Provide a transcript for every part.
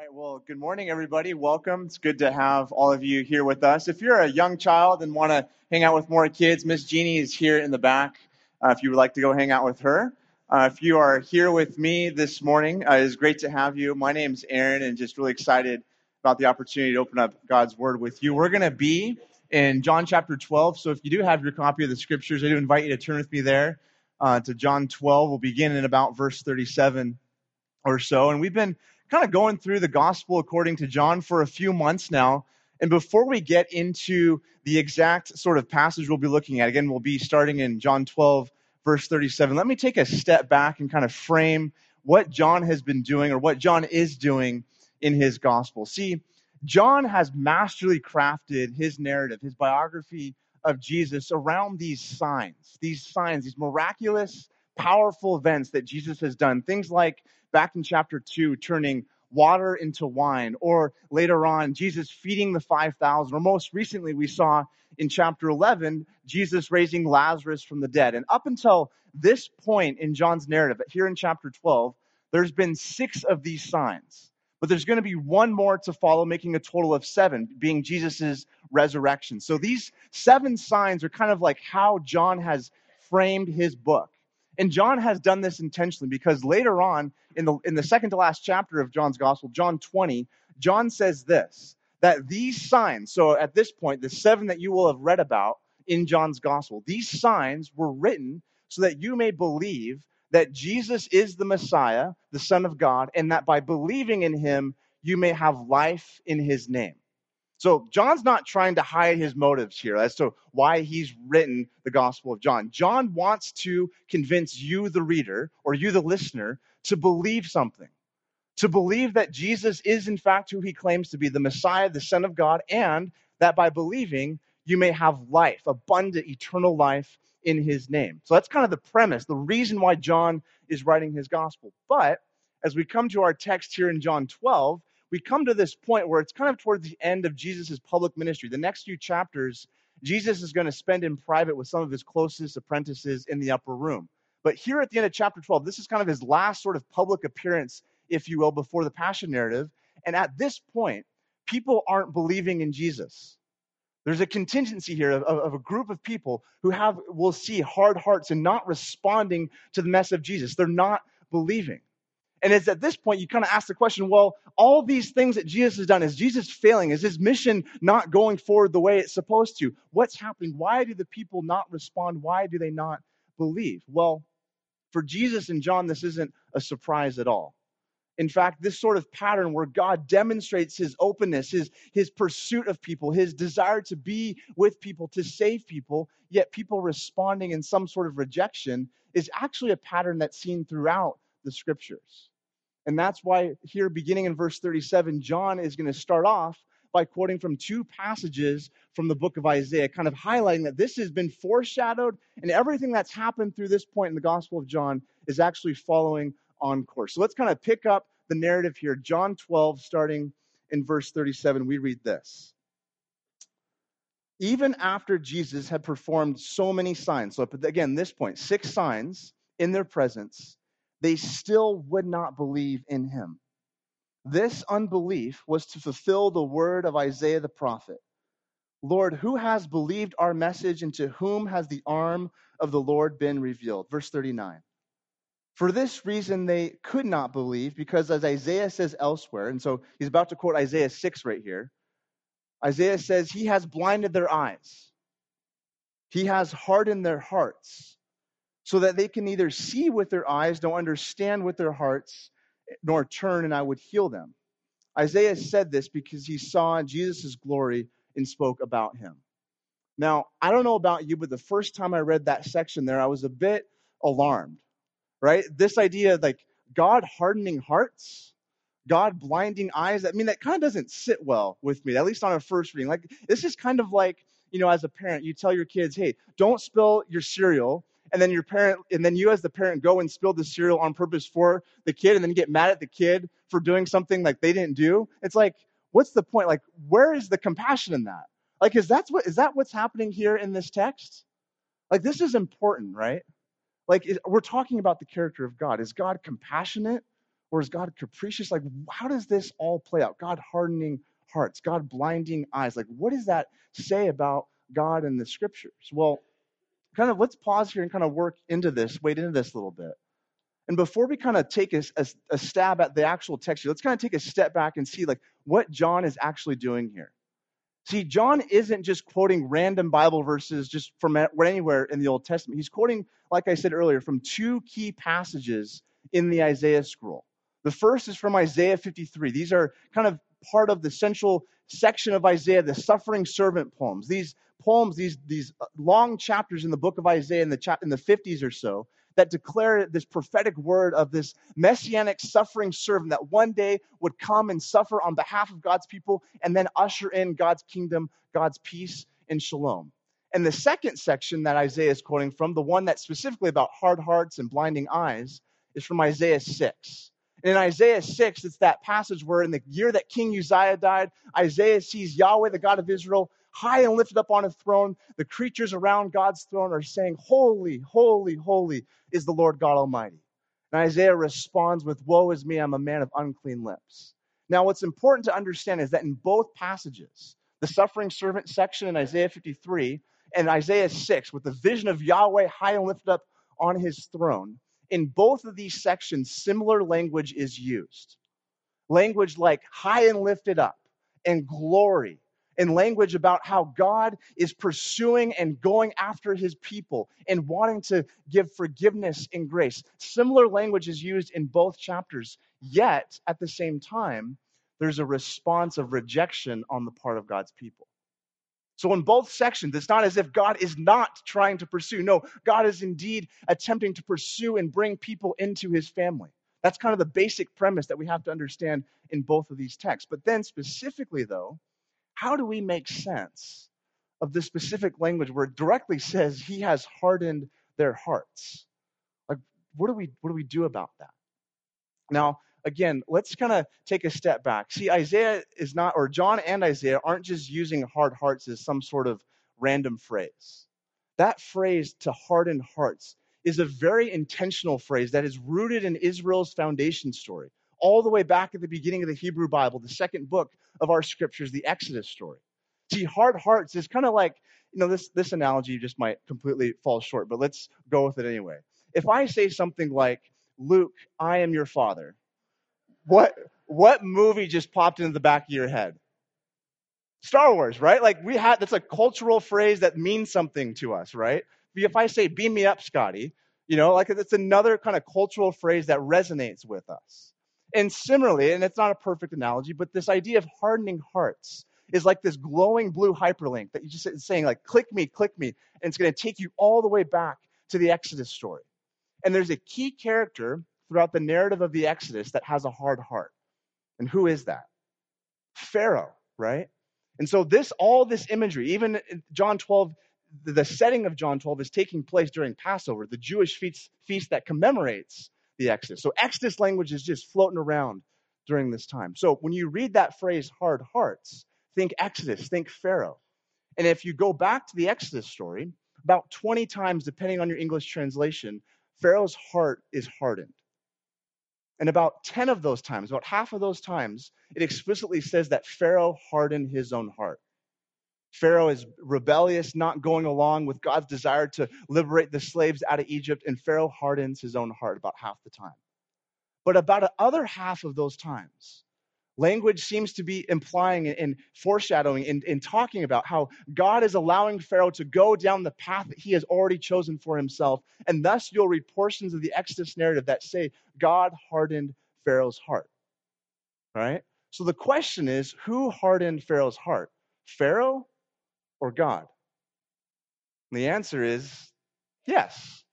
right, well, good morning, everybody. Welcome. It's good to have all of you here with us. If you're a young child and want to hang out with more kids, Miss Jeannie is here in the back uh, if you would like to go hang out with her. Uh, if you are here with me this morning, uh, it is great to have you. My name's Aaron, and just really excited about the opportunity to open up God's Word with you. We're going to be in John chapter 12. So if you do have your copy of the scriptures, I do invite you to turn with me there uh, to John 12. We'll begin in about verse 37 or so. And we've been kind of going through the gospel according to John for a few months now. And before we get into the exact sort of passage we'll be looking at, again, we'll be starting in John 12, verse 37. Let me take a step back and kind of frame what John has been doing or what John is doing in his gospel. See, John has masterly crafted his narrative, his biography of Jesus around these signs, these signs, these miraculous, powerful events that Jesus has done. Things like back in chapter 2, turning water into wine, or later on, Jesus feeding the 5,000, or most recently, we saw in chapter 11, Jesus raising Lazarus from the dead. And up until this point in John's narrative, here in chapter 12, there's been six of these signs. But there's going to be one more to follow, making a total of seven, being Jesus' resurrection. So these seven signs are kind of like how John has framed his book. And John has done this intentionally because later on in the, in the second to last chapter of John's gospel, John 20, John says this that these signs, so at this point, the seven that you will have read about in John's gospel, these signs were written so that you may believe that Jesus is the Messiah, the Son of God, and that by believing in him, you may have life in his name. So John's not trying to hide his motives here as to why he's written the Gospel of John. John wants to convince you, the reader, or you, the listener, to believe something. To believe that Jesus is, in fact, who he claims to be, the Messiah, the Son of God, and that by believing, you may have life, abundant, eternal life in his name. So that's kind of the premise, the reason why John is writing his gospel. But as we come to our text here in John 12, we come to this point where it's kind of towards the end of Jesus' public ministry. The next few chapters, Jesus is going to spend in private with some of his closest apprentices in the upper room. But here at the end of chapter 12, this is kind of his last sort of public appearance, if you will, before the passion narrative. And at this point, people aren't believing in Jesus. There's a contingency here of, of, a group of people who have, will see hard hearts and not responding to the mess of Jesus. They're not believing. And it's at this point you kind of ask the question well, all these things that Jesus has done, is Jesus failing? Is his mission not going forward the way it's supposed to? What's happening? Why do the people not respond? Why do they not believe? Well, for Jesus and John, this isn't a surprise at all. In fact, this sort of pattern where God demonstrates his openness, his, his pursuit of people, his desire to be with people, to save people, yet people responding in some sort of rejection, is actually a pattern that's seen throughout the scriptures. And that's why, here, beginning in verse 37, John is going to start off by quoting from two passages from the book of Isaiah, kind of highlighting that this has been foreshadowed, and everything that's happened through this point in the Gospel of John is actually following on course. So let's kind of pick up the narrative here. John 12, starting in verse 37, we read this. Even after Jesus had performed so many signs, so again, this point, six signs in their presence, they still would not believe in him. This unbelief was to fulfill the word of Isaiah the prophet Lord, who has believed our message, and to whom has the arm of the Lord been revealed? Verse 39. For this reason, they could not believe, because as Isaiah says elsewhere, and so he's about to quote Isaiah 6 right here. Isaiah says, He has blinded their eyes, He has hardened their hearts so that they can neither see with their eyes nor understand with their hearts, nor turn, and I would heal them. Isaiah said this because he saw Jesus' glory and spoke about him. Now, I don't know about you, but the first time I read that section there, I was a bit alarmed, right? This idea like God hardening hearts, God blinding eyes, I mean, that kind of doesn't sit well with me, at least on a first reading. Like, this is kind of like, you know, as a parent, you tell your kids, hey, don't spill your cereal and then your parent and then you as the parent go and spill the cereal on purpose for the kid and then get mad at the kid for doing something like they didn't do it's like what's the point like where is the compassion in that like is that what is that what's happening here in this text like this is important right like we're talking about the character of god is god compassionate Or is God capricious? Like, how does this all play out? God hardening hearts, God blinding eyes. Like, what does that say about God in the scriptures? Well, kind of let's pause here and kind of work into this, wade into this a little bit. And before we kind of take a, a, a stab at the actual text, let's kind of take a step back and see like what John is actually doing here. See, John isn't just quoting random Bible verses just from anywhere in the Old Testament. He's quoting, like I said earlier, from two key passages in the Isaiah scroll. The first is from Isaiah 53. These are kind of part of the central section of Isaiah, the suffering servant poems. These poems, these, these uh, long chapters in the book of Isaiah in the, cha- in the 50s or so, that declare this prophetic word of this messianic suffering servant that one day would come and suffer on behalf of God's people and then usher in God's kingdom, God's peace, and shalom. And the second section that Isaiah is quoting from, the one that's specifically about hard hearts and blinding eyes, is from Isaiah 6. And in Isaiah 6, it's that passage where in the year that King Uzziah died, Isaiah sees Yahweh, the God of Israel, high and lifted up on a throne. The creatures around God's throne are saying, Holy, holy, holy is the Lord God Almighty. And Isaiah responds with, Woe is me, I'm a man of unclean lips. Now, what's important to understand is that in both passages, the suffering servant section in Isaiah 53 and Isaiah 6, with the vision of Yahweh high and lifted up on his throne, in both of these sections, similar language is used. Language like high and lifted up and glory in language about how God is pursuing and going after his people and wanting to give forgiveness and grace. Similar language is used in both chapters, yet at the same time, there's a response of rejection on the part of God's people. So, in both sections, it's not as if God is not trying to pursue. No, God is indeed attempting to pursue and bring people into his family. That's kind of the basic premise that we have to understand in both of these texts. But then, specifically, though, how do we make sense of this specific language where it directly says he has hardened their hearts? Like, what do we what do we do about that? Now, again, let's kind of take a step back. See, Isaiah is not, or John and Isaiah aren't just using hard hearts as some sort of random phrase. That phrase, to harden hearts, is a very intentional phrase that is rooted in Israel's foundation story all the way back at the beginning of the Hebrew Bible, the second book of our scriptures, the Exodus story. See, hard hearts is kind of like, you know, this, this analogy just might completely fall short, but let's go with it anyway. If I say something like, Luke, I am your father, what, what movie just popped into the back of your head? Star Wars, right? Like we had, that's a cultural phrase that means something to us, right? If I say, beam me up, Scotty, you know, like it's another kind of cultural phrase that resonates with us. And similarly, and it's not a perfect analogy, but this idea of hardening hearts is like this glowing blue hyperlink that you just saying like click me, click me, and it's going to take you all the way back to the Exodus story. And there's a key character throughout the narrative of the Exodus that has a hard heart. And who is that? Pharaoh, right? And so this all this imagery, even John 12 the setting of John 12 is taking place during Passover, the Jewish feast, feast that commemorates the Exodus. So Exodus language is just floating around during this time. So when you read that phrase, hard hearts, think Exodus, think Pharaoh. And if you go back to the Exodus story, about 20 times, depending on your English translation, Pharaoh's heart is hardened. And about 10 of those times, about half of those times, it explicitly says that Pharaoh hardened his own heart. Pharaoh is rebellious, not going along with God's desire to liberate the slaves out of Egypt, and Pharaoh hardens his own heart about half the time. But about the other half of those times, language seems to be implying and foreshadowing and, and talking about how God is allowing Pharaoh to go down the path that he has already chosen for himself. And thus you'll read portions of the Exodus narrative that say God hardened Pharaoh's heart. Right? So the question is who hardened Pharaoh's heart? Pharaoh or God? And the answer is yes.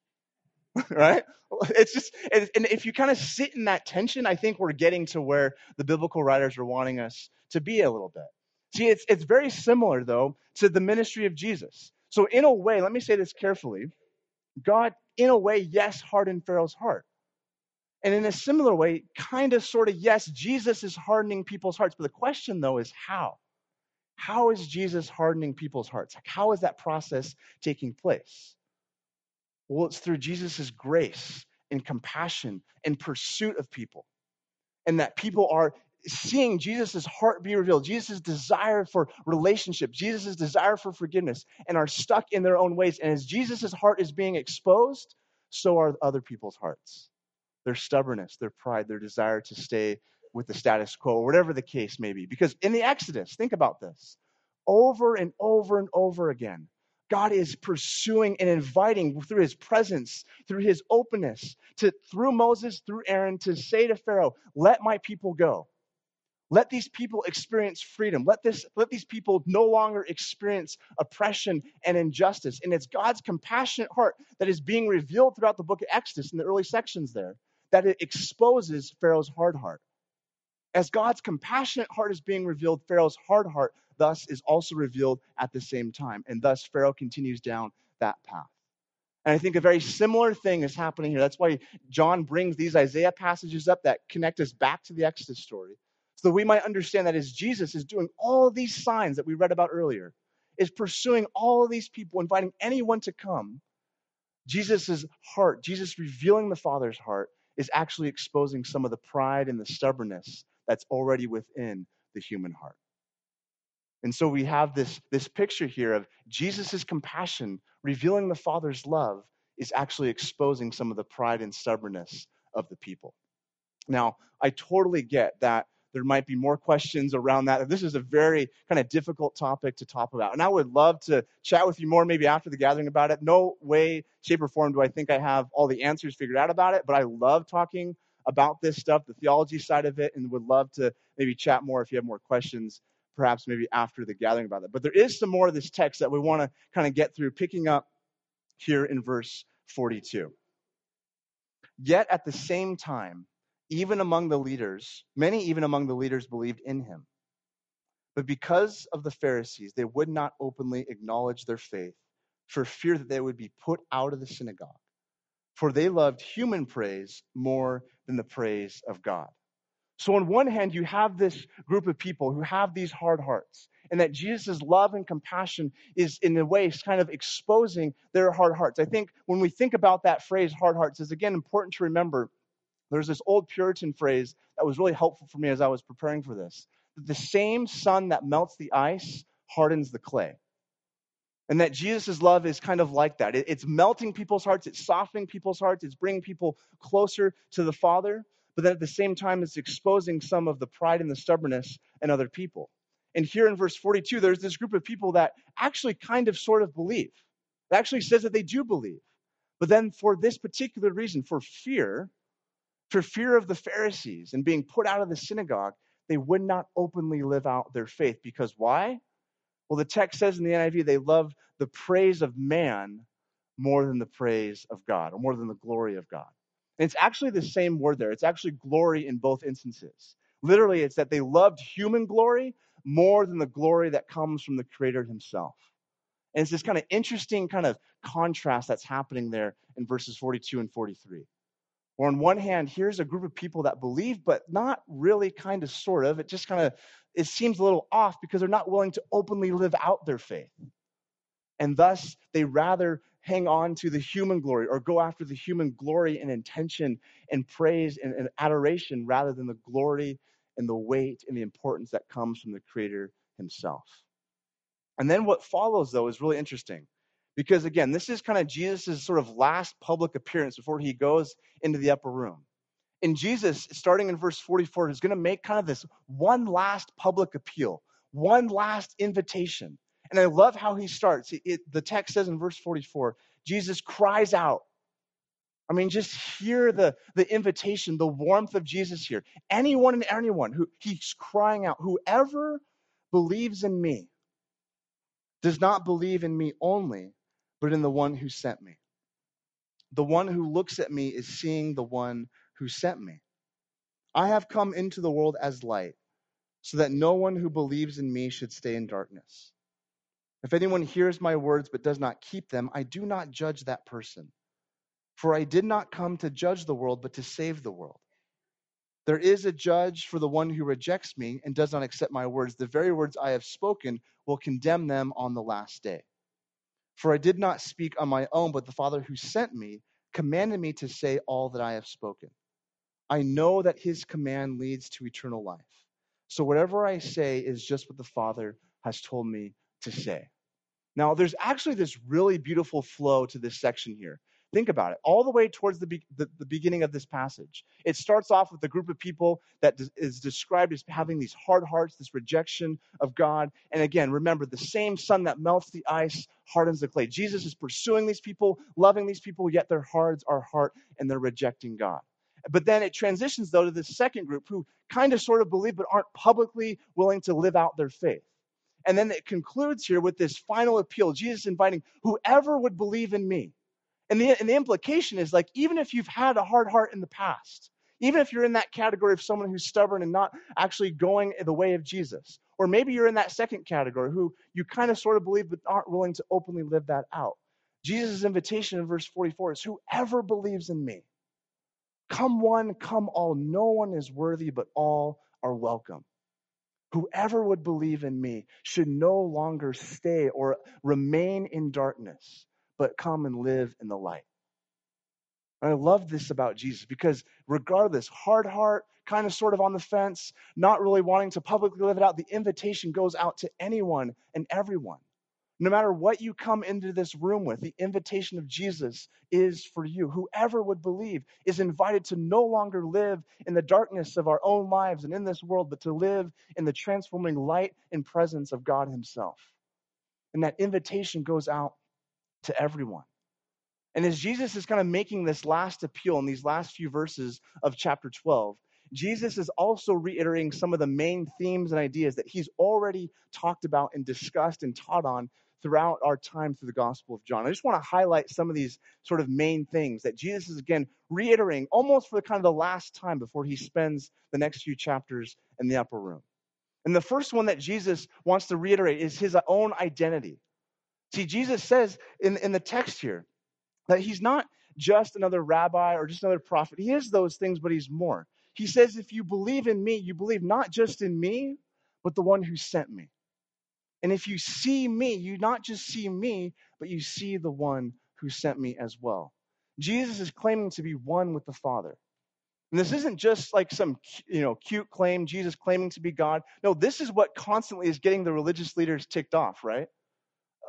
right? It's just, and if you kind of sit in that tension, I think we're getting to where the biblical writers are wanting us to be a little bit. See, it's, it's very similar, though, to the ministry of Jesus. So, in a way, let me say this carefully God, in a way, yes, hardened Pharaoh's heart. And in a similar way, kind of, sort of, yes, Jesus is hardening people's hearts. But the question, though, is how? How is Jesus hardening people's hearts? Like, how is that process taking place? Well, it's through Jesus' grace and compassion and pursuit of people. and that people are seeing Jesus' heart be revealed, Jesus' desire for relationship, Jesus' desire for forgiveness, and are stuck in their own ways. And as Jesus' heart is being exposed, so are other people's hearts. Their stubbornness, their pride, their desire to stay with the status quo, or whatever the case may be. Because in the Exodus, think about this over and over and over again. God is pursuing and inviting through his presence, through his openness, to through Moses, through Aaron, to say to Pharaoh, let my people go. Let these people experience freedom. Let, this, let these people no longer experience oppression and injustice. And it's God's compassionate heart that is being revealed throughout the book of Exodus in the early sections there, that it exposes Pharaoh's hard heart. As God's compassionate heart is being revealed, Pharaoh's hard heart thus is also revealed at the same time. And thus Pharaoh continues down that path. And I think a very similar thing is happening here. That's why John brings these Isaiah passages up that connect us back to the Exodus story so that we might understand that as Jesus is doing all these signs that we read about earlier, is pursuing all these people, inviting anyone to come, Jesus' heart, Jesus revealing the Father's heart, is actually exposing some of the pride and the stubbornness that's already within the human heart. And so we have this, this picture here of Jesus' compassion, revealing the Father's love, is actually exposing some of the pride and stubbornness of the people. Now, I totally get that there might be more questions around that. This is a very kind of difficult topic to talk about. And I would love to chat with you more maybe after the gathering about it. No way, shape, or form do I think I have all the answers figured out about it, but I love talking about this stuff, the theology side of it, and would love to maybe chat more if you have more questions, perhaps maybe after the gathering about that. But there is some more of this text that we want to kind of get through, picking up here in verse 42. Yet at the same time, even among the leaders, many even among the leaders believed in him. But because of the Pharisees, they would not openly acknowledge their faith for fear that they would be put out of the synagogue. For they loved human praise more than the praise of God. So, on one hand, you have this group of people who have these hard hearts, and that Jesus' love and compassion is, in a way, kind of exposing their hard hearts. I think when we think about that phrase, hard hearts, is again important to remember there's this old Puritan phrase that was really helpful for me as I was preparing for this. That the same sun that melts the ice hardens the clay. And that Jesus' love is kind of like that. It's melting people's hearts, it's softening people's hearts, it's bringing people closer to the Father, but then at the same time, it's exposing some of the pride and the stubbornness in other people. And here in verse 42, there's this group of people that actually kind of sort of believe. It actually says that they do believe. But then for this particular reason, for fear, for fear of the Pharisees and being put out of the synagogue, they would not openly live out their faith. Because why? Well, the text says in the NIV they love the praise of man more than the praise of God, or more than the glory of God. And it's actually the same word there. It's actually glory in both instances. Literally, it's that they loved human glory more than the glory that comes from the Creator Himself. And it's this kind of interesting kind of contrast that's happening there in verses 42 and 43. Or on one hand, here's a group of people that believe, but not really kind of sort of. It just kind of it seems a little off because they're not willing to openly live out their faith. And thus they rather hang on to the human glory or go after the human glory and intention and praise and, and adoration rather than the glory and the weight and the importance that comes from the Creator Himself. And then what follows, though, is really interesting. Because again, this is kind of Jesus' sort of last public appearance before he goes into the upper room. And Jesus, starting in verse 44, is going to make kind of this one last public appeal, one last invitation. And I love how he starts. It, it, the text says in verse 44 Jesus cries out. I mean, just hear the, the invitation, the warmth of Jesus here. Anyone and anyone who he's crying out, whoever believes in me does not believe in me only, but in the one who sent me. The one who looks at me is seeing the one who sent me. I have come into the world as light, so that no one who believes in me should stay in darkness. If anyone hears my words but does not keep them, I do not judge that person. For I did not come to judge the world, but to save the world. There is a judge for the one who rejects me and does not accept my words. The very words I have spoken will condemn them on the last day. For I did not speak on my own, but the Father who sent me commanded me to say all that I have spoken. I know that his command leads to eternal life. So whatever I say is just what the Father has told me to say. Now, there's actually this really beautiful flow to this section here. Think about it, all the way towards the, be- the, the, beginning of this passage. It starts off with a group of people that is described as having these hard hearts, this rejection of God. And again, remember, the same sun that melts the ice hardens the clay. Jesus is pursuing these people, loving these people, yet their hearts are hard and they're rejecting God. But then it transitions, though, to the second group who kind of sort of believe but aren't publicly willing to live out their faith. And then it concludes here with this final appeal Jesus inviting whoever would believe in me. And the, and the implication is like, even if you've had a hard heart in the past, even if you're in that category of someone who's stubborn and not actually going the way of Jesus, or maybe you're in that second category who you kind of sort of believe but aren't willing to openly live that out. Jesus' invitation in verse 44 is whoever believes in me, come one, come all, no one is worthy, but all are welcome. Whoever would believe in me should no longer stay or remain in darkness, but come and live in the light. And I love this about Jesus because, regardless, hard heart, kind of sort of on the fence, not really wanting to publicly live it out, the invitation goes out to anyone and everyone. No matter what you come into this room with, the invitation of Jesus is for you. Whoever would believe is invited to no longer live in the darkness of our own lives and in this world, but to live in the transforming light and presence of God Himself. And that invitation goes out to everyone. And as Jesus is kind of making this last appeal in these last few verses of chapter 12, Jesus is also reiterating some of the main themes and ideas that he's already talked about and discussed and taught on throughout our time through the Gospel of John. I just want to highlight some of these sort of main things that Jesus is again reiterating almost for the kind of the last time before he spends the next few chapters in the upper room. And the first one that Jesus wants to reiterate is his own identity. See, Jesus says in, in the text here that he's not just another rabbi or just another prophet. He is those things, but he's more. He says, if you believe in me, you believe not just in me, but the one who sent me. And if you see me, you not just see me, but you see the one who sent me as well. Jesus is claiming to be one with the Father. And this isn't just like some you know cute claim, Jesus claiming to be God. No, this is what constantly is getting the religious leaders ticked off, right?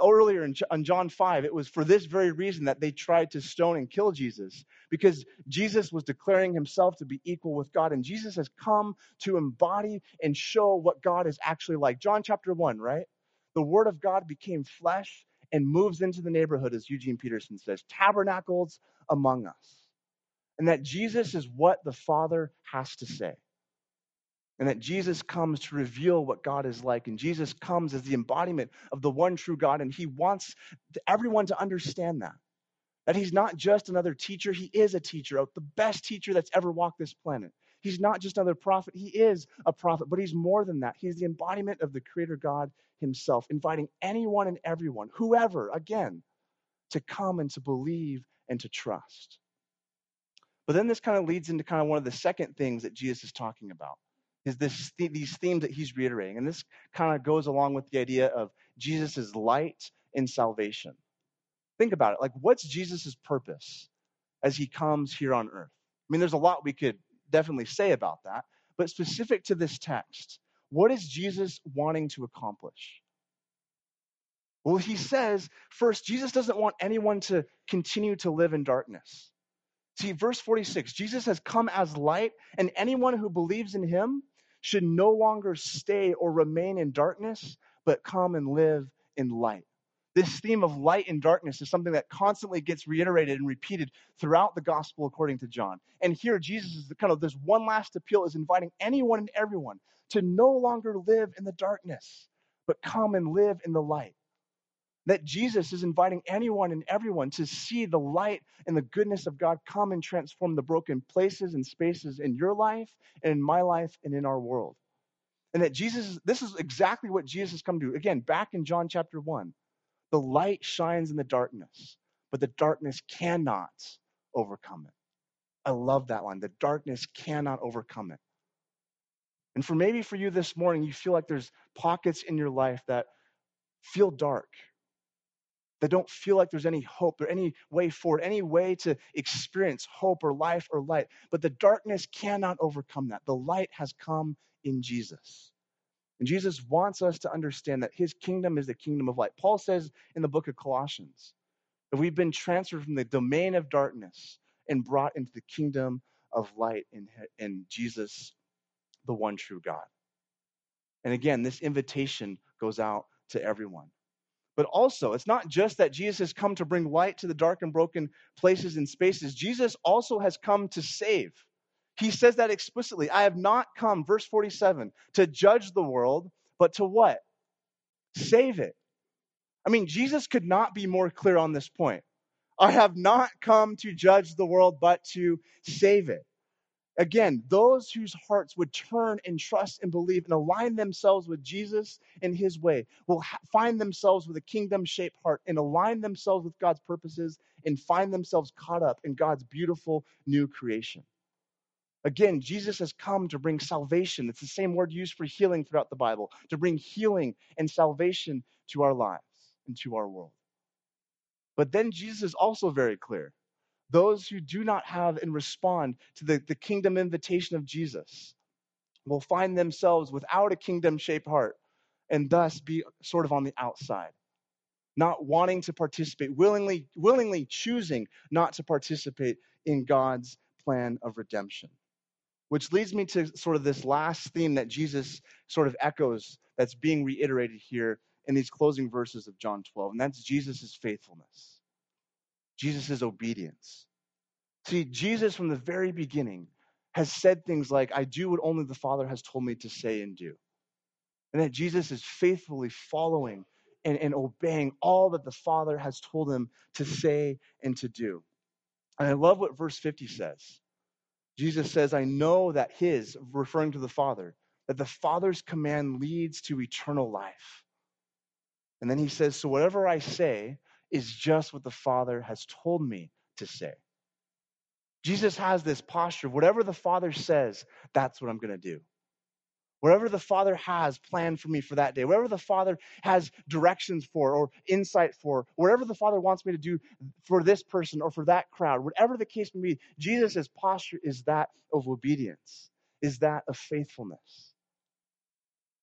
Earlier in, in John 5, it was for this very reason that they tried to stone and kill Jesus, because Jesus was declaring himself to be equal with God. And Jesus has come to embody and show what God is actually like. John chapter 1, right? The Word of God became flesh and moves into the neighborhood, as Eugene Peterson says, tabernacles among us. And that Jesus is what the Father has to say and that Jesus comes to reveal what God is like. And Jesus comes as the embodiment of the one true God, and he wants everyone to understand that. That he's not just another teacher, he is a teacher, oh, the best teacher that's ever walked this planet. He's not just another prophet, he is a prophet, but he's more than that. He's the embodiment of the Creator God himself, inviting anyone and everyone, whoever, again, to come and to believe and to trust. But then this kind of leads into kind of one of the second things that Jesus is talking about is this these themes that he's reiterating. And this kind of goes along with the idea of Jesus' light in salvation. Think about it. Like, what's Jesus' purpose as he comes here on earth? I mean, there's a lot we could definitely say about that, but specific to this text, what is Jesus wanting to accomplish? Well, he says, first, Jesus doesn't want anyone to continue to live in darkness. See, verse 46 Jesus has come as light, and anyone who believes in him should no longer stay or remain in darkness, but come and live in light. This theme of light and darkness is something that constantly gets reiterated and repeated throughout the gospel according to John. And here, Jesus is the kind of this one last appeal is inviting anyone and everyone to no longer live in the darkness, but come and live in the light that Jesus is inviting anyone and everyone to see the light and the goodness of God come and transform the broken places and spaces in your life and in my life and in our world. And that Jesus, this is exactly what Jesus has come to do. Again, back in John chapter 1, the light shines in the darkness, but the darkness cannot overcome it. I love that line. The darkness cannot overcome it. And for maybe for you this morning, you feel like there's pockets in your life that feel dark that don't feel like there's any hope or any way forward, any way to experience hope or life or light. But the darkness cannot overcome that. The light has come in Jesus. And Jesus wants us to understand that his kingdom is the kingdom of light. Paul says in the book of Colossians that we've been transferred from the domain of darkness and brought into the kingdom of light in, in Jesus, the one true God. And again, this invitation goes out to everyone. But also, it's not just that Jesus has come to bring light to the dark and broken places and spaces. Jesus also has come to save. He says that explicitly. I have not come, verse 47, to judge the world, but to what? Save it. I mean, Jesus could not be more clear on this point. I have not come to judge the world, but to save it. Again, those whose hearts would turn and trust and believe and align themselves with Jesus and his way will ha- find themselves with a kingdom shaped heart and align themselves with God's purposes and find themselves caught up in God's beautiful new creation. Again, Jesus has come to bring salvation. It's the same word used for healing throughout the Bible, to bring healing and salvation to our lives and to our world. But then Jesus is also very clear those who do not have and respond to the, the kingdom invitation of Jesus will find themselves without a kingdom shaped heart and thus be sort of on the outside, not wanting to participate, willingly, willingly choosing not to participate in God's plan of redemption. Which leads me to sort of this last theme that Jesus sort of echoes that's being reiterated here in these closing verses of John 12, and that's Jesus' faithfulness. Jesus' obedience. See, Jesus from the very beginning has said things like, I do what only the Father has told me to say and do. And that Jesus is faithfully following and, and obeying all that the Father has told him to say and to do. And I love what verse 50 says. Jesus says, I know that his, referring to the Father, that the Father's command leads to eternal life. And then he says, So whatever I say, is just what the Father has told me to say. Jesus has this posture whatever the Father says, that's what I'm going to do. Whatever the Father has planned for me for that day, whatever the Father has directions for or insight for, whatever the Father wants me to do for this person or for that crowd, whatever the case may be, Jesus' posture is that of obedience, is that of faithfulness.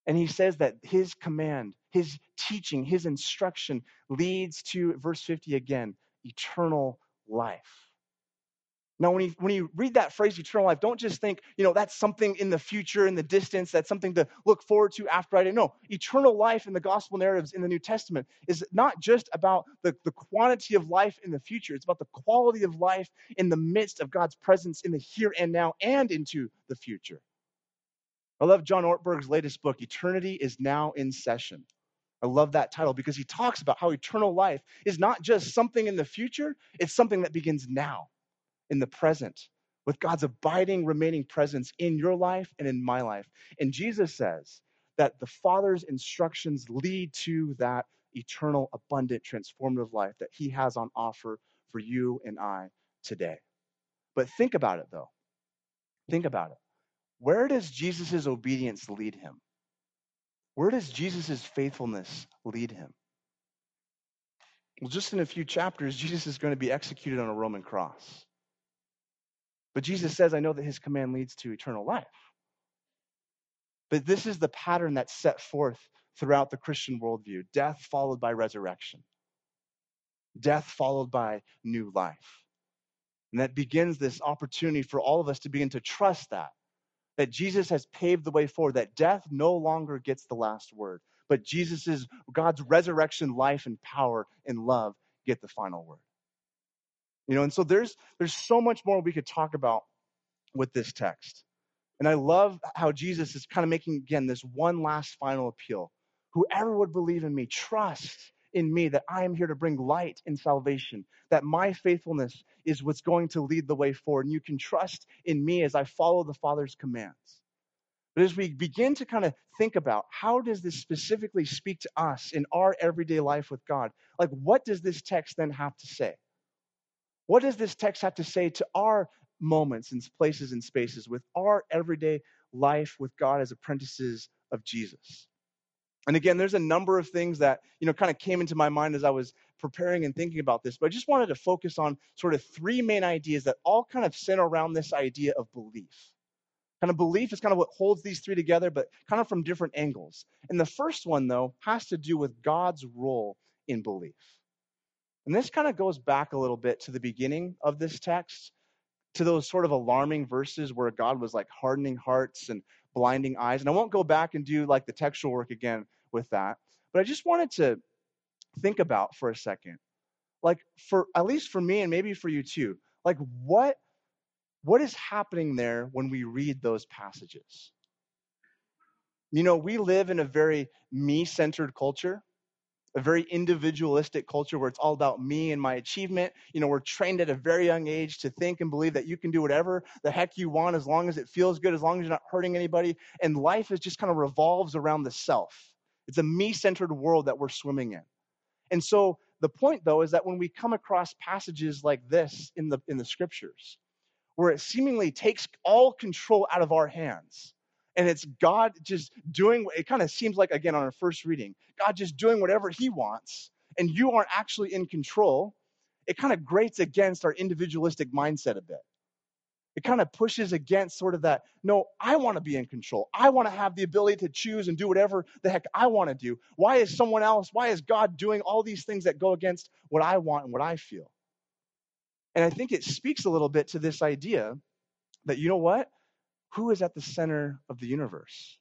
And he says that his command, his teaching, his instruction leads to, verse 50 again, eternal life. Now, when you, when you read that phrase, eternal life, don't just think, you know, that's something in the future, in the distance, that's something to look forward to after I die. No, eternal life in the gospel narratives in the New Testament is not just about the, the quantity of life in the future, it's about the quality of life in the midst of God's presence in the here and now and into the future. I love John Ortberg's latest book, Eternity is Now in Session. I love that title because he talks about how eternal life is not just something in the future, it's something that begins now, in the present, with God's abiding, remaining presence in your life and in my life. And Jesus says that the Father's instructions lead to that eternal, abundant, transformative life that he has on offer for you and I today. But think about it, though. Think about it. Where does Jesus' obedience lead him? Where does Jesus' faithfulness lead him? Well, just in a few chapters, Jesus is going to be executed on a Roman cross. But Jesus says, I know that his command leads to eternal life. But this is the pattern that's set forth throughout the Christian worldview death followed by resurrection, death followed by new life. And that begins this opportunity for all of us to begin to trust that that Jesus has paved the way for, that death no longer gets the last word, but Jesus' God's resurrection, life, and power and love get the final word. You know, and so there's there's so much more we could talk about with this text. And I love how Jesus is kind of making again this one last final appeal. Whoever would believe in me, trust in me that I am here to bring light and salvation, that my faithfulness is what's going to lead the way forward. And you can trust in me as I follow the Father's commands. But as we begin to kind of think about how does this specifically speak to us in our everyday life with God, like what does this text then have to say? What does this text have to say to our moments and places and spaces with our everyday life with God as apprentices of Jesus? And again, there's a number of things that, you know, kind of came into my mind as I was preparing and thinking about this, but I just wanted to focus on sort of three main ideas that all kind of center around this idea of belief. Kind of belief is kind of what holds these three together, but kind of from different angles. And the first one, though, has to do with God's role in belief. And this kind of goes back a little bit to the beginning of this text, to those sort of alarming verses where God was like hardening hearts and blinding eyes. And I won't go back and do like the textual work again with that, but I just wanted to think about for a second, like for at least for me and maybe for you too, like what what is happening there when we read those passages? You know, we live in a very me centered culture, a very individualistic culture where it's all about me and my achievement. You know, we're trained at a very young age to think and believe that you can do whatever the heck you want as long as it feels good, as long as you're not hurting anybody. And life is just kind of revolves around the self. It's a me centered world that we're swimming in. And so the point, though, is that when we come across passages like this in the, in the scriptures, where it seemingly takes all control out of our hands. And it's God just doing, it kind of seems like, again, on our first reading, God just doing whatever he wants, and you aren't actually in control. It kind of grates against our individualistic mindset a bit. It kind of pushes against sort of that, no, I want to be in control. I want to have the ability to choose and do whatever the heck I want to do. Why is someone else, why is God doing all these things that go against what I want and what I feel? And I think it speaks a little bit to this idea that, you know what? Who is at the center of the universe?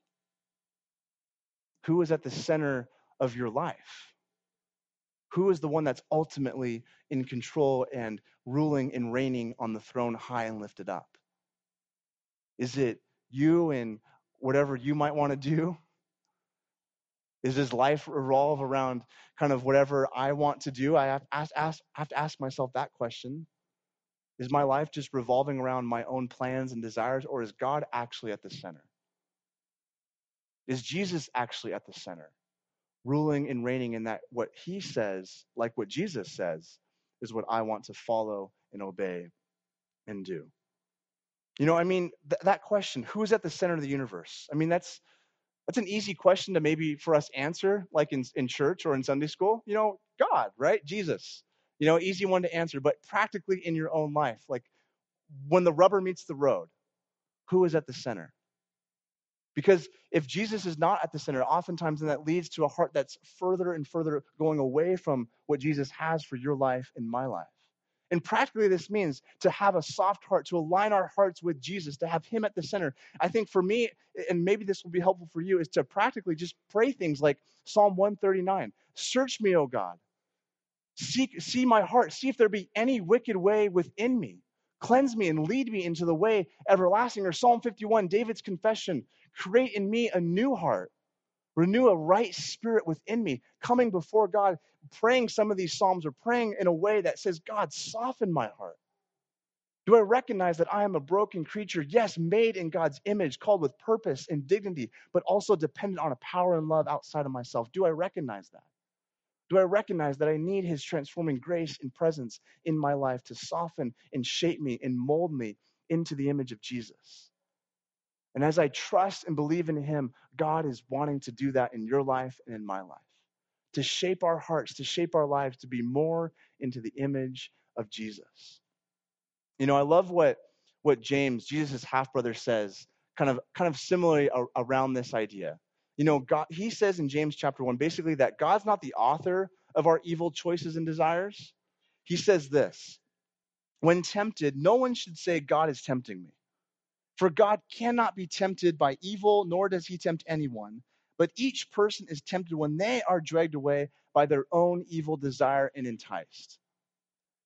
Who is at the center of your life? Who is the one that's ultimately in control and ruling and reigning on the throne high and lifted up? Is it you and whatever you might want to do? Is this life revolve around kind of whatever I want to do? I have, ask, ask, have to ask myself that question. Is my life just revolving around my own plans and desires, or is God actually at the center? Is Jesus actually at the center, ruling and reigning in that what he says, like what Jesus says, is what I want to follow and obey and do? You know, I mean, th- that question, who is at the center of the universe? I mean, that's that's an easy question to maybe for us answer, like in, in church or in Sunday school. You know, God, right? Jesus. You know, easy one to answer, but practically in your own life, like when the rubber meets the road, who is at the center? Because if Jesus is not at the center, oftentimes then that leads to a heart that's further and further going away from what Jesus has for your life and my life. And practically, this means to have a soft heart, to align our hearts with Jesus, to have Him at the center. I think for me, and maybe this will be helpful for you, is to practically just pray things like Psalm 139 Search me, O God, Seek, see my heart. See if there be any wicked way within me. Cleanse me and lead me into the way everlasting. Or Psalm 51, David's confession create in me a new heart. Renew a right spirit within me. Coming before God, praying some of these Psalms or praying in a way that says, God, soften my heart. Do I recognize that I am a broken creature? Yes, made in God's image, called with purpose and dignity, but also dependent on a power and love outside of myself. Do I recognize that? Do I recognize that I need his transforming grace and presence in my life to soften and shape me and mold me into the image of Jesus? And as I trust and believe in him, God is wanting to do that in your life and in my life. To shape our hearts, to shape our lives to be more into the image of Jesus. You know, I love what what James, Jesus' half brother, says, kind of kind of similarly around this idea. You know, God, he says in James chapter 1 basically that God's not the author of our evil choices and desires. He says this When tempted, no one should say, God is tempting me. For God cannot be tempted by evil, nor does he tempt anyone. But each person is tempted when they are dragged away by their own evil desire and enticed.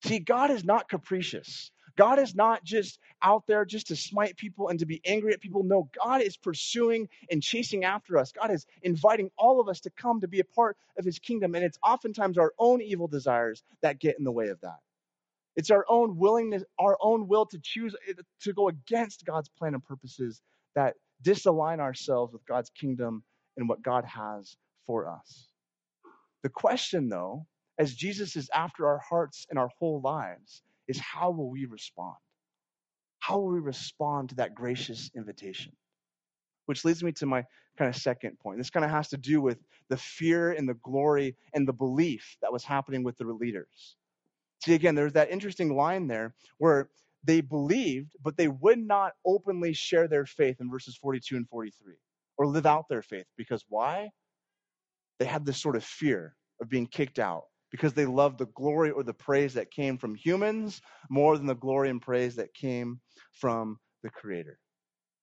See, God is not capricious. God is not just out there just to smite people and to be angry at people. No, God is pursuing and chasing after us. God is inviting all of us to come to be a part of his kingdom. And it's oftentimes our own evil desires that get in the way of that. It's our own willingness, our own will to choose eh, to go against God's plan and purposes that disalign ourselves with God's kingdom and what God has for us. The question, though, as Jesus is after our hearts and our whole lives, is how will we respond? How will we respond to that gracious invitation? Which leads me to my kind of second point. This kind of has to do with the fear and the glory and the belief that was happening with the leaders. See, again, there's that interesting line there where they believed, but they would not openly share their faith in verses 42 and 43 or live out their faith. Because why? They had this sort of fear of being kicked out because they loved the glory or the praise that came from humans more than the glory and praise that came from the Creator,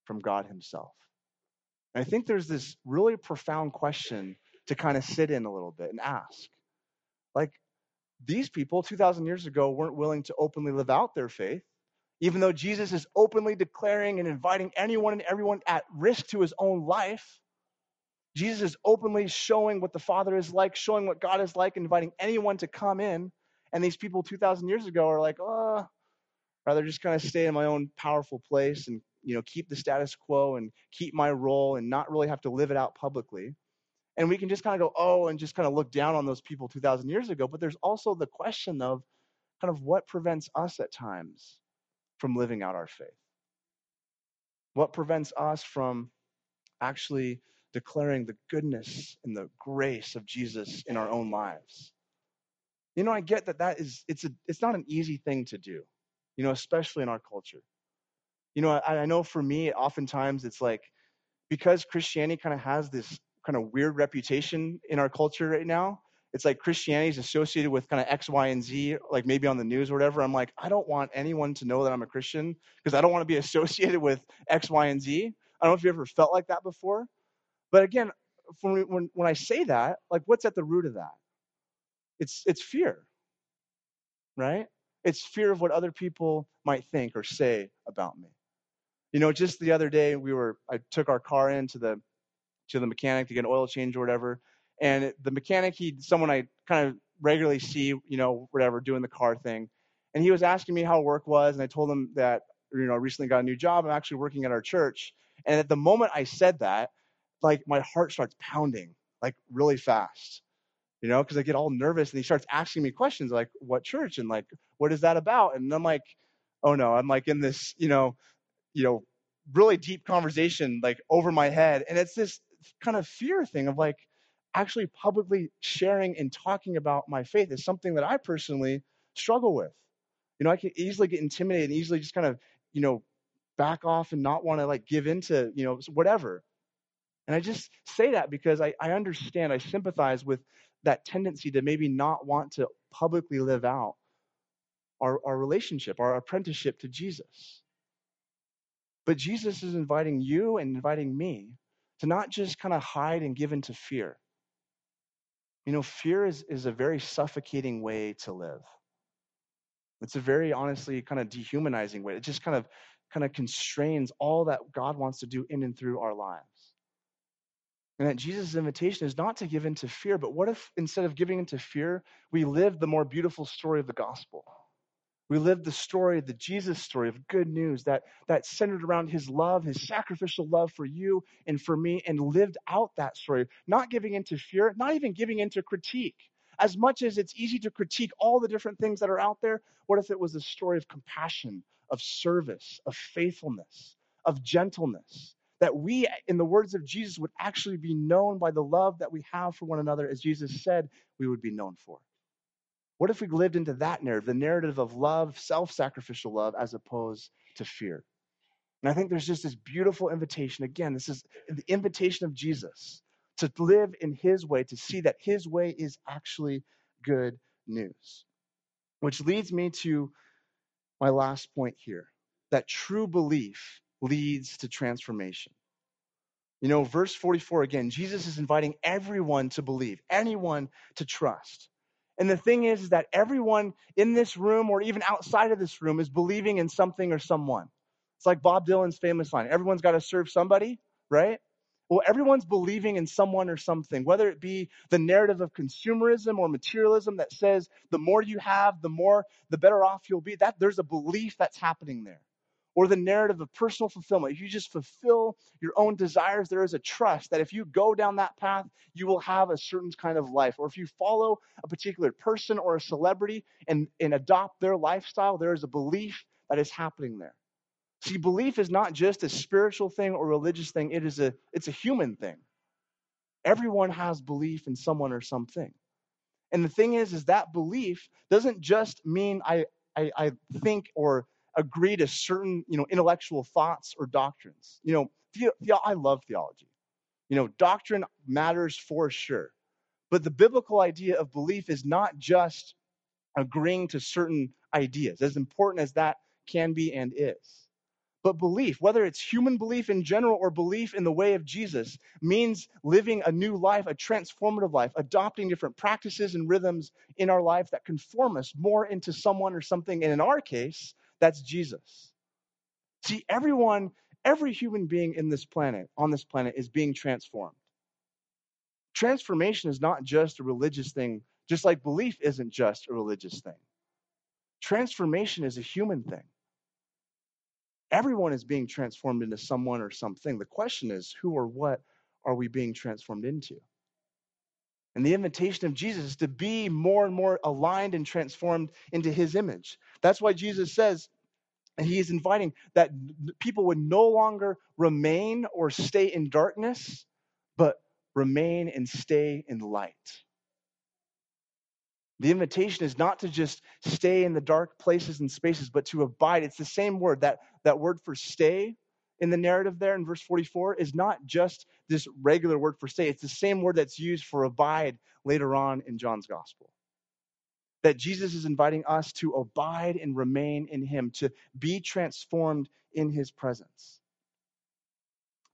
from God Himself. And I think there's this really profound question to kind of sit in a little bit and ask. Like, these people 2,000 years ago weren't willing to openly live out their faith, even though Jesus is openly declaring and inviting anyone and everyone at risk to his own life. Jesus is openly showing what the Father is like, showing what God is like, inviting anyone to come in. And these people 2,000 years ago are like, oh, rather just kind of stay in my own powerful place and you know keep the status quo and keep my role and not really have to live it out publicly and we can just kind of go oh and just kind of look down on those people 2000 years ago but there's also the question of kind of what prevents us at times from living out our faith. What prevents us from actually declaring the goodness and the grace of jesus in our own lives? You know i get that that is it's a it's not an easy thing to do you know especially in our culture. You know, I, I know for me, oftentimes it's like because Christianity kind of has this kind of weird reputation in our culture right now. It's like Christianity is associated with kind of X, Y, and Z, like maybe on the news or whatever. I'm like, I don't want anyone to know that I'm a Christian because I don't want to be associated with X, Y, and Z. I don't know if you ever felt like that before. But again, when, when, when I say that, like what's at the root of that? It's, it's fear, right? It's fear of what other people might think or say about me. You know, just the other day we were I took our car into the to the mechanic to get an oil change or whatever, and the mechanic he someone I kind of regularly see, you know, whatever doing the car thing, and he was asking me how work was, and I told him that you know I recently got a new job. I'm actually working at our church, and at the moment I said that, like my heart starts pounding like really fast you know, because I get all nervous and he starts asking me questions like, what church? And like, what is that about? And I'm like, oh no, I'm like in this, you know, you know, really deep conversation like over my head. And it's this kind of fear thing of like actually publicly sharing and talking about my faith is something that I personally struggle with. You know, I can easily get intimidated and easily just kind of, you know, back off and not want to like give into, you know, whatever. And I just say that because I, I understand, I sympathize with that tendency to maybe not want to publicly live out our, our relationship, our apprenticeship to Jesus. But Jesus is inviting you and inviting me to not just kind of hide and give into fear. You know, fear is, is a very suffocating way to live. It's a very honestly kind of dehumanizing way. It just kind of kind of constrains all that God wants to do in and through our lives. And that Jesus' invitation is not to give into fear, but what if instead of giving into fear, we live the more beautiful story of the gospel? We lived the story, the Jesus story of good news that, that centered around his love, his sacrificial love for you and for me, and lived out that story, not giving into fear, not even giving into critique. As much as it's easy to critique all the different things that are out there, what if it was a story of compassion, of service, of faithfulness, of gentleness? That we, in the words of Jesus, would actually be known by the love that we have for one another, as Jesus said we would be known for. What if we lived into that narrative, the narrative of love, self sacrificial love, as opposed to fear? And I think there's just this beautiful invitation. Again, this is the invitation of Jesus to live in his way, to see that his way is actually good news. Which leads me to my last point here that true belief leads to transformation. You know, verse 44 again, Jesus is inviting everyone to believe, anyone to trust. And the thing is, is that everyone in this room or even outside of this room is believing in something or someone. It's like Bob Dylan's famous line everyone's got to serve somebody, right? Well, everyone's believing in someone or something, whether it be the narrative of consumerism or materialism that says the more you have, the more, the better off you'll be. That there's a belief that's happening there or the narrative of personal fulfillment. If you just fulfill your own desires, there is a trust that if you go down that path, you will have a certain kind of life. Or if you follow a particular person or a celebrity and, and adopt their lifestyle, there is a belief that is happening there. See, belief is not just a spiritual thing or religious thing, it is a it's a human thing. Everyone has belief in someone or something. And the thing is, is that belief doesn't just mean I, I, I think or agree to certain, you know, intellectual thoughts or doctrines. You know, the, the, I love theology. You know, doctrine matters for sure. But the biblical idea of belief is not just agreeing to certain ideas, as important as that can be and is. But belief, whether it's human belief in general or belief in the way of Jesus, means living a new life, a transformative life, adopting different practices and rhythms in our life that conform us more into someone or something. And in our case, that's Jesus. See, everyone, every human being in this planet, on this planet, is being transformed. Transformation is not just a religious thing, just like belief isn't just a religious thing. Transformation is a human thing. Everyone is being transformed into someone or something. The question is, who or what are we being transformed into? And the invitation of Jesus is to be more and more aligned and transformed into his image. That's why Jesus says, and he is inviting that people would no longer remain or stay in darkness, but remain and stay in light. The invitation is not to just stay in the dark places and spaces, but to abide. It's the same word. That, that word for stay in the narrative there in verse 44 is not just this regular word for stay. It's the same word that's used for abide later on in John's gospel. That Jesus is inviting us to abide and remain in him, to be transformed in his presence.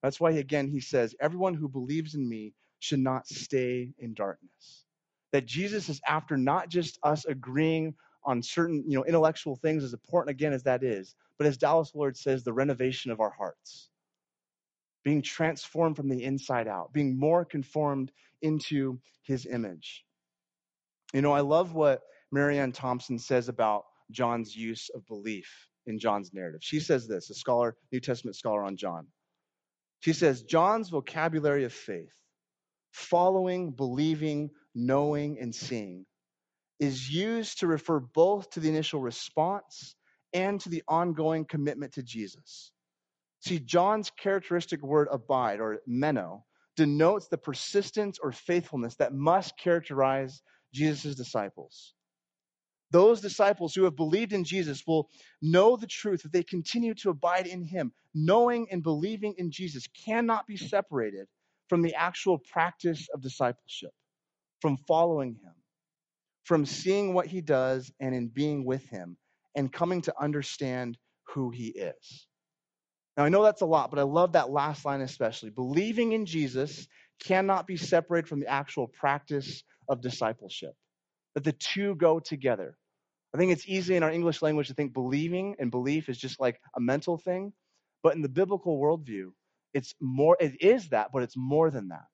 That's why, again, he says, Everyone who believes in me should not stay in darkness that Jesus is after not just us agreeing on certain, you know, intellectual things, as important again as that is, but as Dallas Willard says, the renovation of our hearts. Being transformed from the inside out, being more conformed into his image. You know, I love what Marianne Thompson says about John's use of belief in John's narrative. She says this, a scholar, New Testament scholar on John. She says, John's vocabulary of faith, following, believing, knowing, and seeing is used to refer both to the initial response and to the ongoing commitment to Jesus. See, John's characteristic word abide, or meno, denotes the persistence or faithfulness that must characterize Jesus' disciples. Those disciples who have believed in Jesus will know the truth if they continue to abide in him. Knowing and believing in Jesus cannot be separated from the actual practice of discipleship from following him, from seeing what he does and in being with him, and coming to understand who he is. Now, I know that's a lot, but I love that last line especially. Believing in Jesus cannot be separated from the actual practice of discipleship, that the two go together. I think it's easy in our English language to think believing and belief is just like a mental thing, but in the biblical worldview, it's more, it is that, but it's more than that.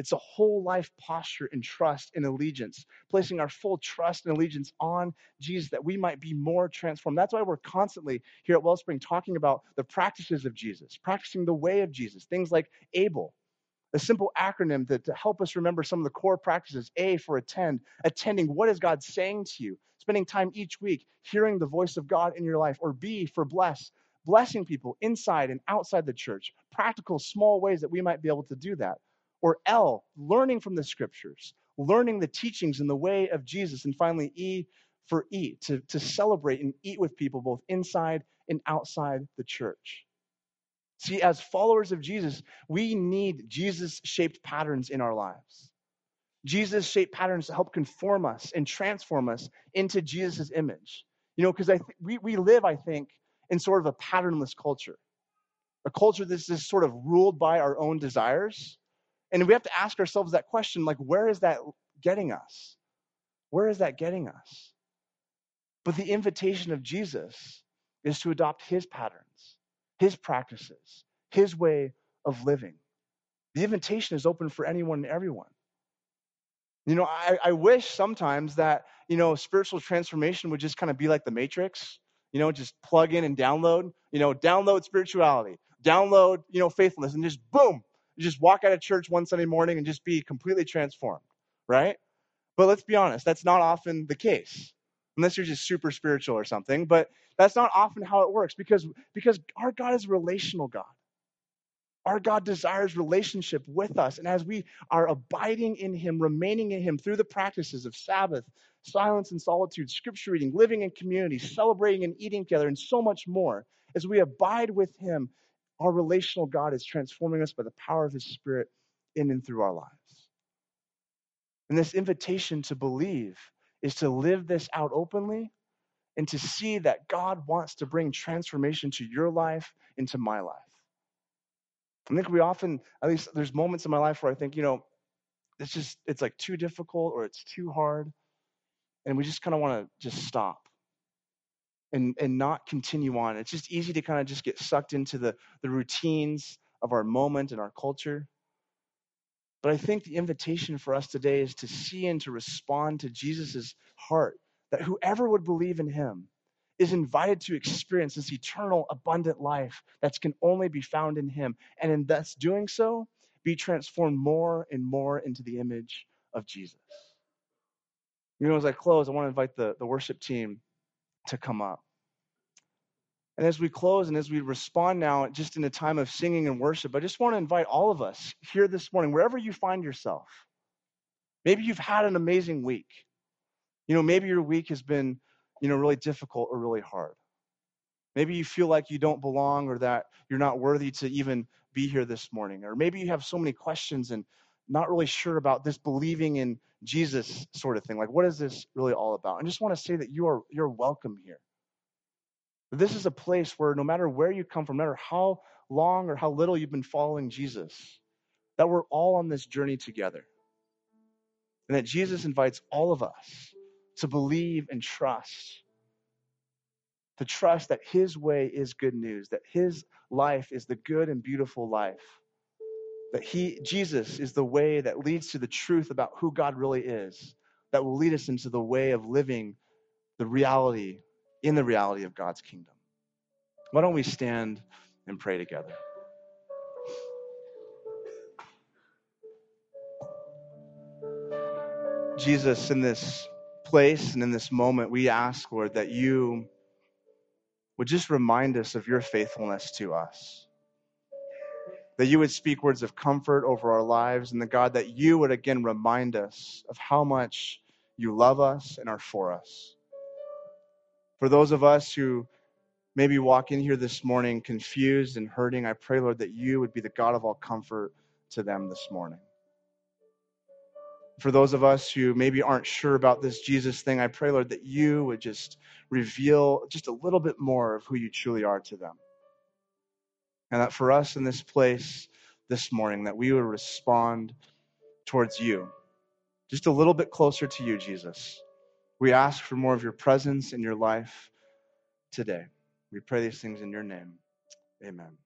It's a whole life posture and trust and allegiance, placing our full trust and allegiance on Jesus that we might be more transformed. That's why we're constantly here at Wellspring talking about the practices of Jesus, practicing the way of Jesus, things like ABLE, a simple acronym that, to help us remember some of the core practices. A for attend, attending what is God saying to you, spending time each week hearing the voice of God in your life. Or B for bless, blessing people inside and outside the church, practical small ways that we might be able to do that. Or L, learning from the scriptures, learning the teachings and the way of Jesus. And finally, E for eat, to, to celebrate and eat with people both inside and outside the church. See, as followers of Jesus, we need Jesus shaped patterns in our lives. Jesus shaped patterns to help conform us and transform us into Jesus' image. You know, because th- we, we live, I think, in sort of a patternless culture, a culture that's just sort of ruled by our own desires and we have to ask ourselves that question like, where is that getting us? Where is that getting us? But the invitation of Jesus is to adopt his patterns, his practices, his way of living. The invitation is open for anyone and everyone. You know, I, I wish sometimes that, you know, spiritual transformation would just kind of be like the Matrix, you know, just plug in and download, you know, download spirituality, download, you know, faithfulness, and just boom, you just walk out of church one Sunday morning and just be completely transformed, right? But let's be honest, that's not often the case. unless you're just super spiritual or something. But that's not often how it works because, because our God is a relational God. Our God desires relationship with us. And as we are abiding in Him, remaining in Him through the practices of Sabbath, silence and solitude, scripture reading, living in community, celebrating and eating together, and so much more, as we abide with Him, our relational God is transforming us by the power of His Spirit in and through our lives. And this invitation to believe is to live this out openly and to see that God wants to bring transformation to your life and to my life. I think we often, at least there's moments in my life where I think, you know, it's just, it's like too difficult or it's too hard. And we just kind of want to just stop and, and not continue on. It's just easy to kind of just get sucked into the, the routines of our moment and our culture. But I think the invitation for us today is to see and to respond to Jesus' heart that whoever would believe in him is invited to experience this eternal, abundant life that can only be found in him. And in thus doing so, be transformed more and more into the image of Jesus. You know, as I close, I want to invite the, the worship team to come up. And as we close and as we respond now, just in a time of singing and worship, I just want to invite all of us here this morning, wherever you find yourself. Maybe you've had an amazing week. You know, maybe your week has been you know, really difficult or really hard. Maybe you feel like you don't belong or that you're not worthy to even be here this morning. Or maybe you have so many questions and not really sure about this believing in Jesus sort of thing. Like, what is this really all about? I just want to say that you are you're welcome here. This is a place where no matter where you come from, no matter how long or how little you've been following Jesus, that we're all on this journey together. And that Jesus invites all of us to believe and trust. To trust that His way is good news, that His life is the good and beautiful life. That He, Jesus, is the way that leads to the truth about who God really is, that will lead us into the way of living the reality, in the reality of God's kingdom. Why don't we stand and pray together? Jesus, in this place and in this moment, we ask, Lord, that you would just remind us of your faithfulness to us. That you would speak words of comfort over our lives, and the God, that you would again remind us of how much you love us and are for us. For those of us who maybe walk in here this morning confused and hurting, I pray, Lord, that you would be the God of all comfort to them this morning for those of us who maybe aren't sure about this Jesus thing, I pray, Lord, that you would just reveal just a little bit more of who you truly are to them. And that for us in this place this morning, that we would respond towards you, just a little bit closer to you, Jesus. We ask for more of your presence in your life today. We pray these things in your name. Amen.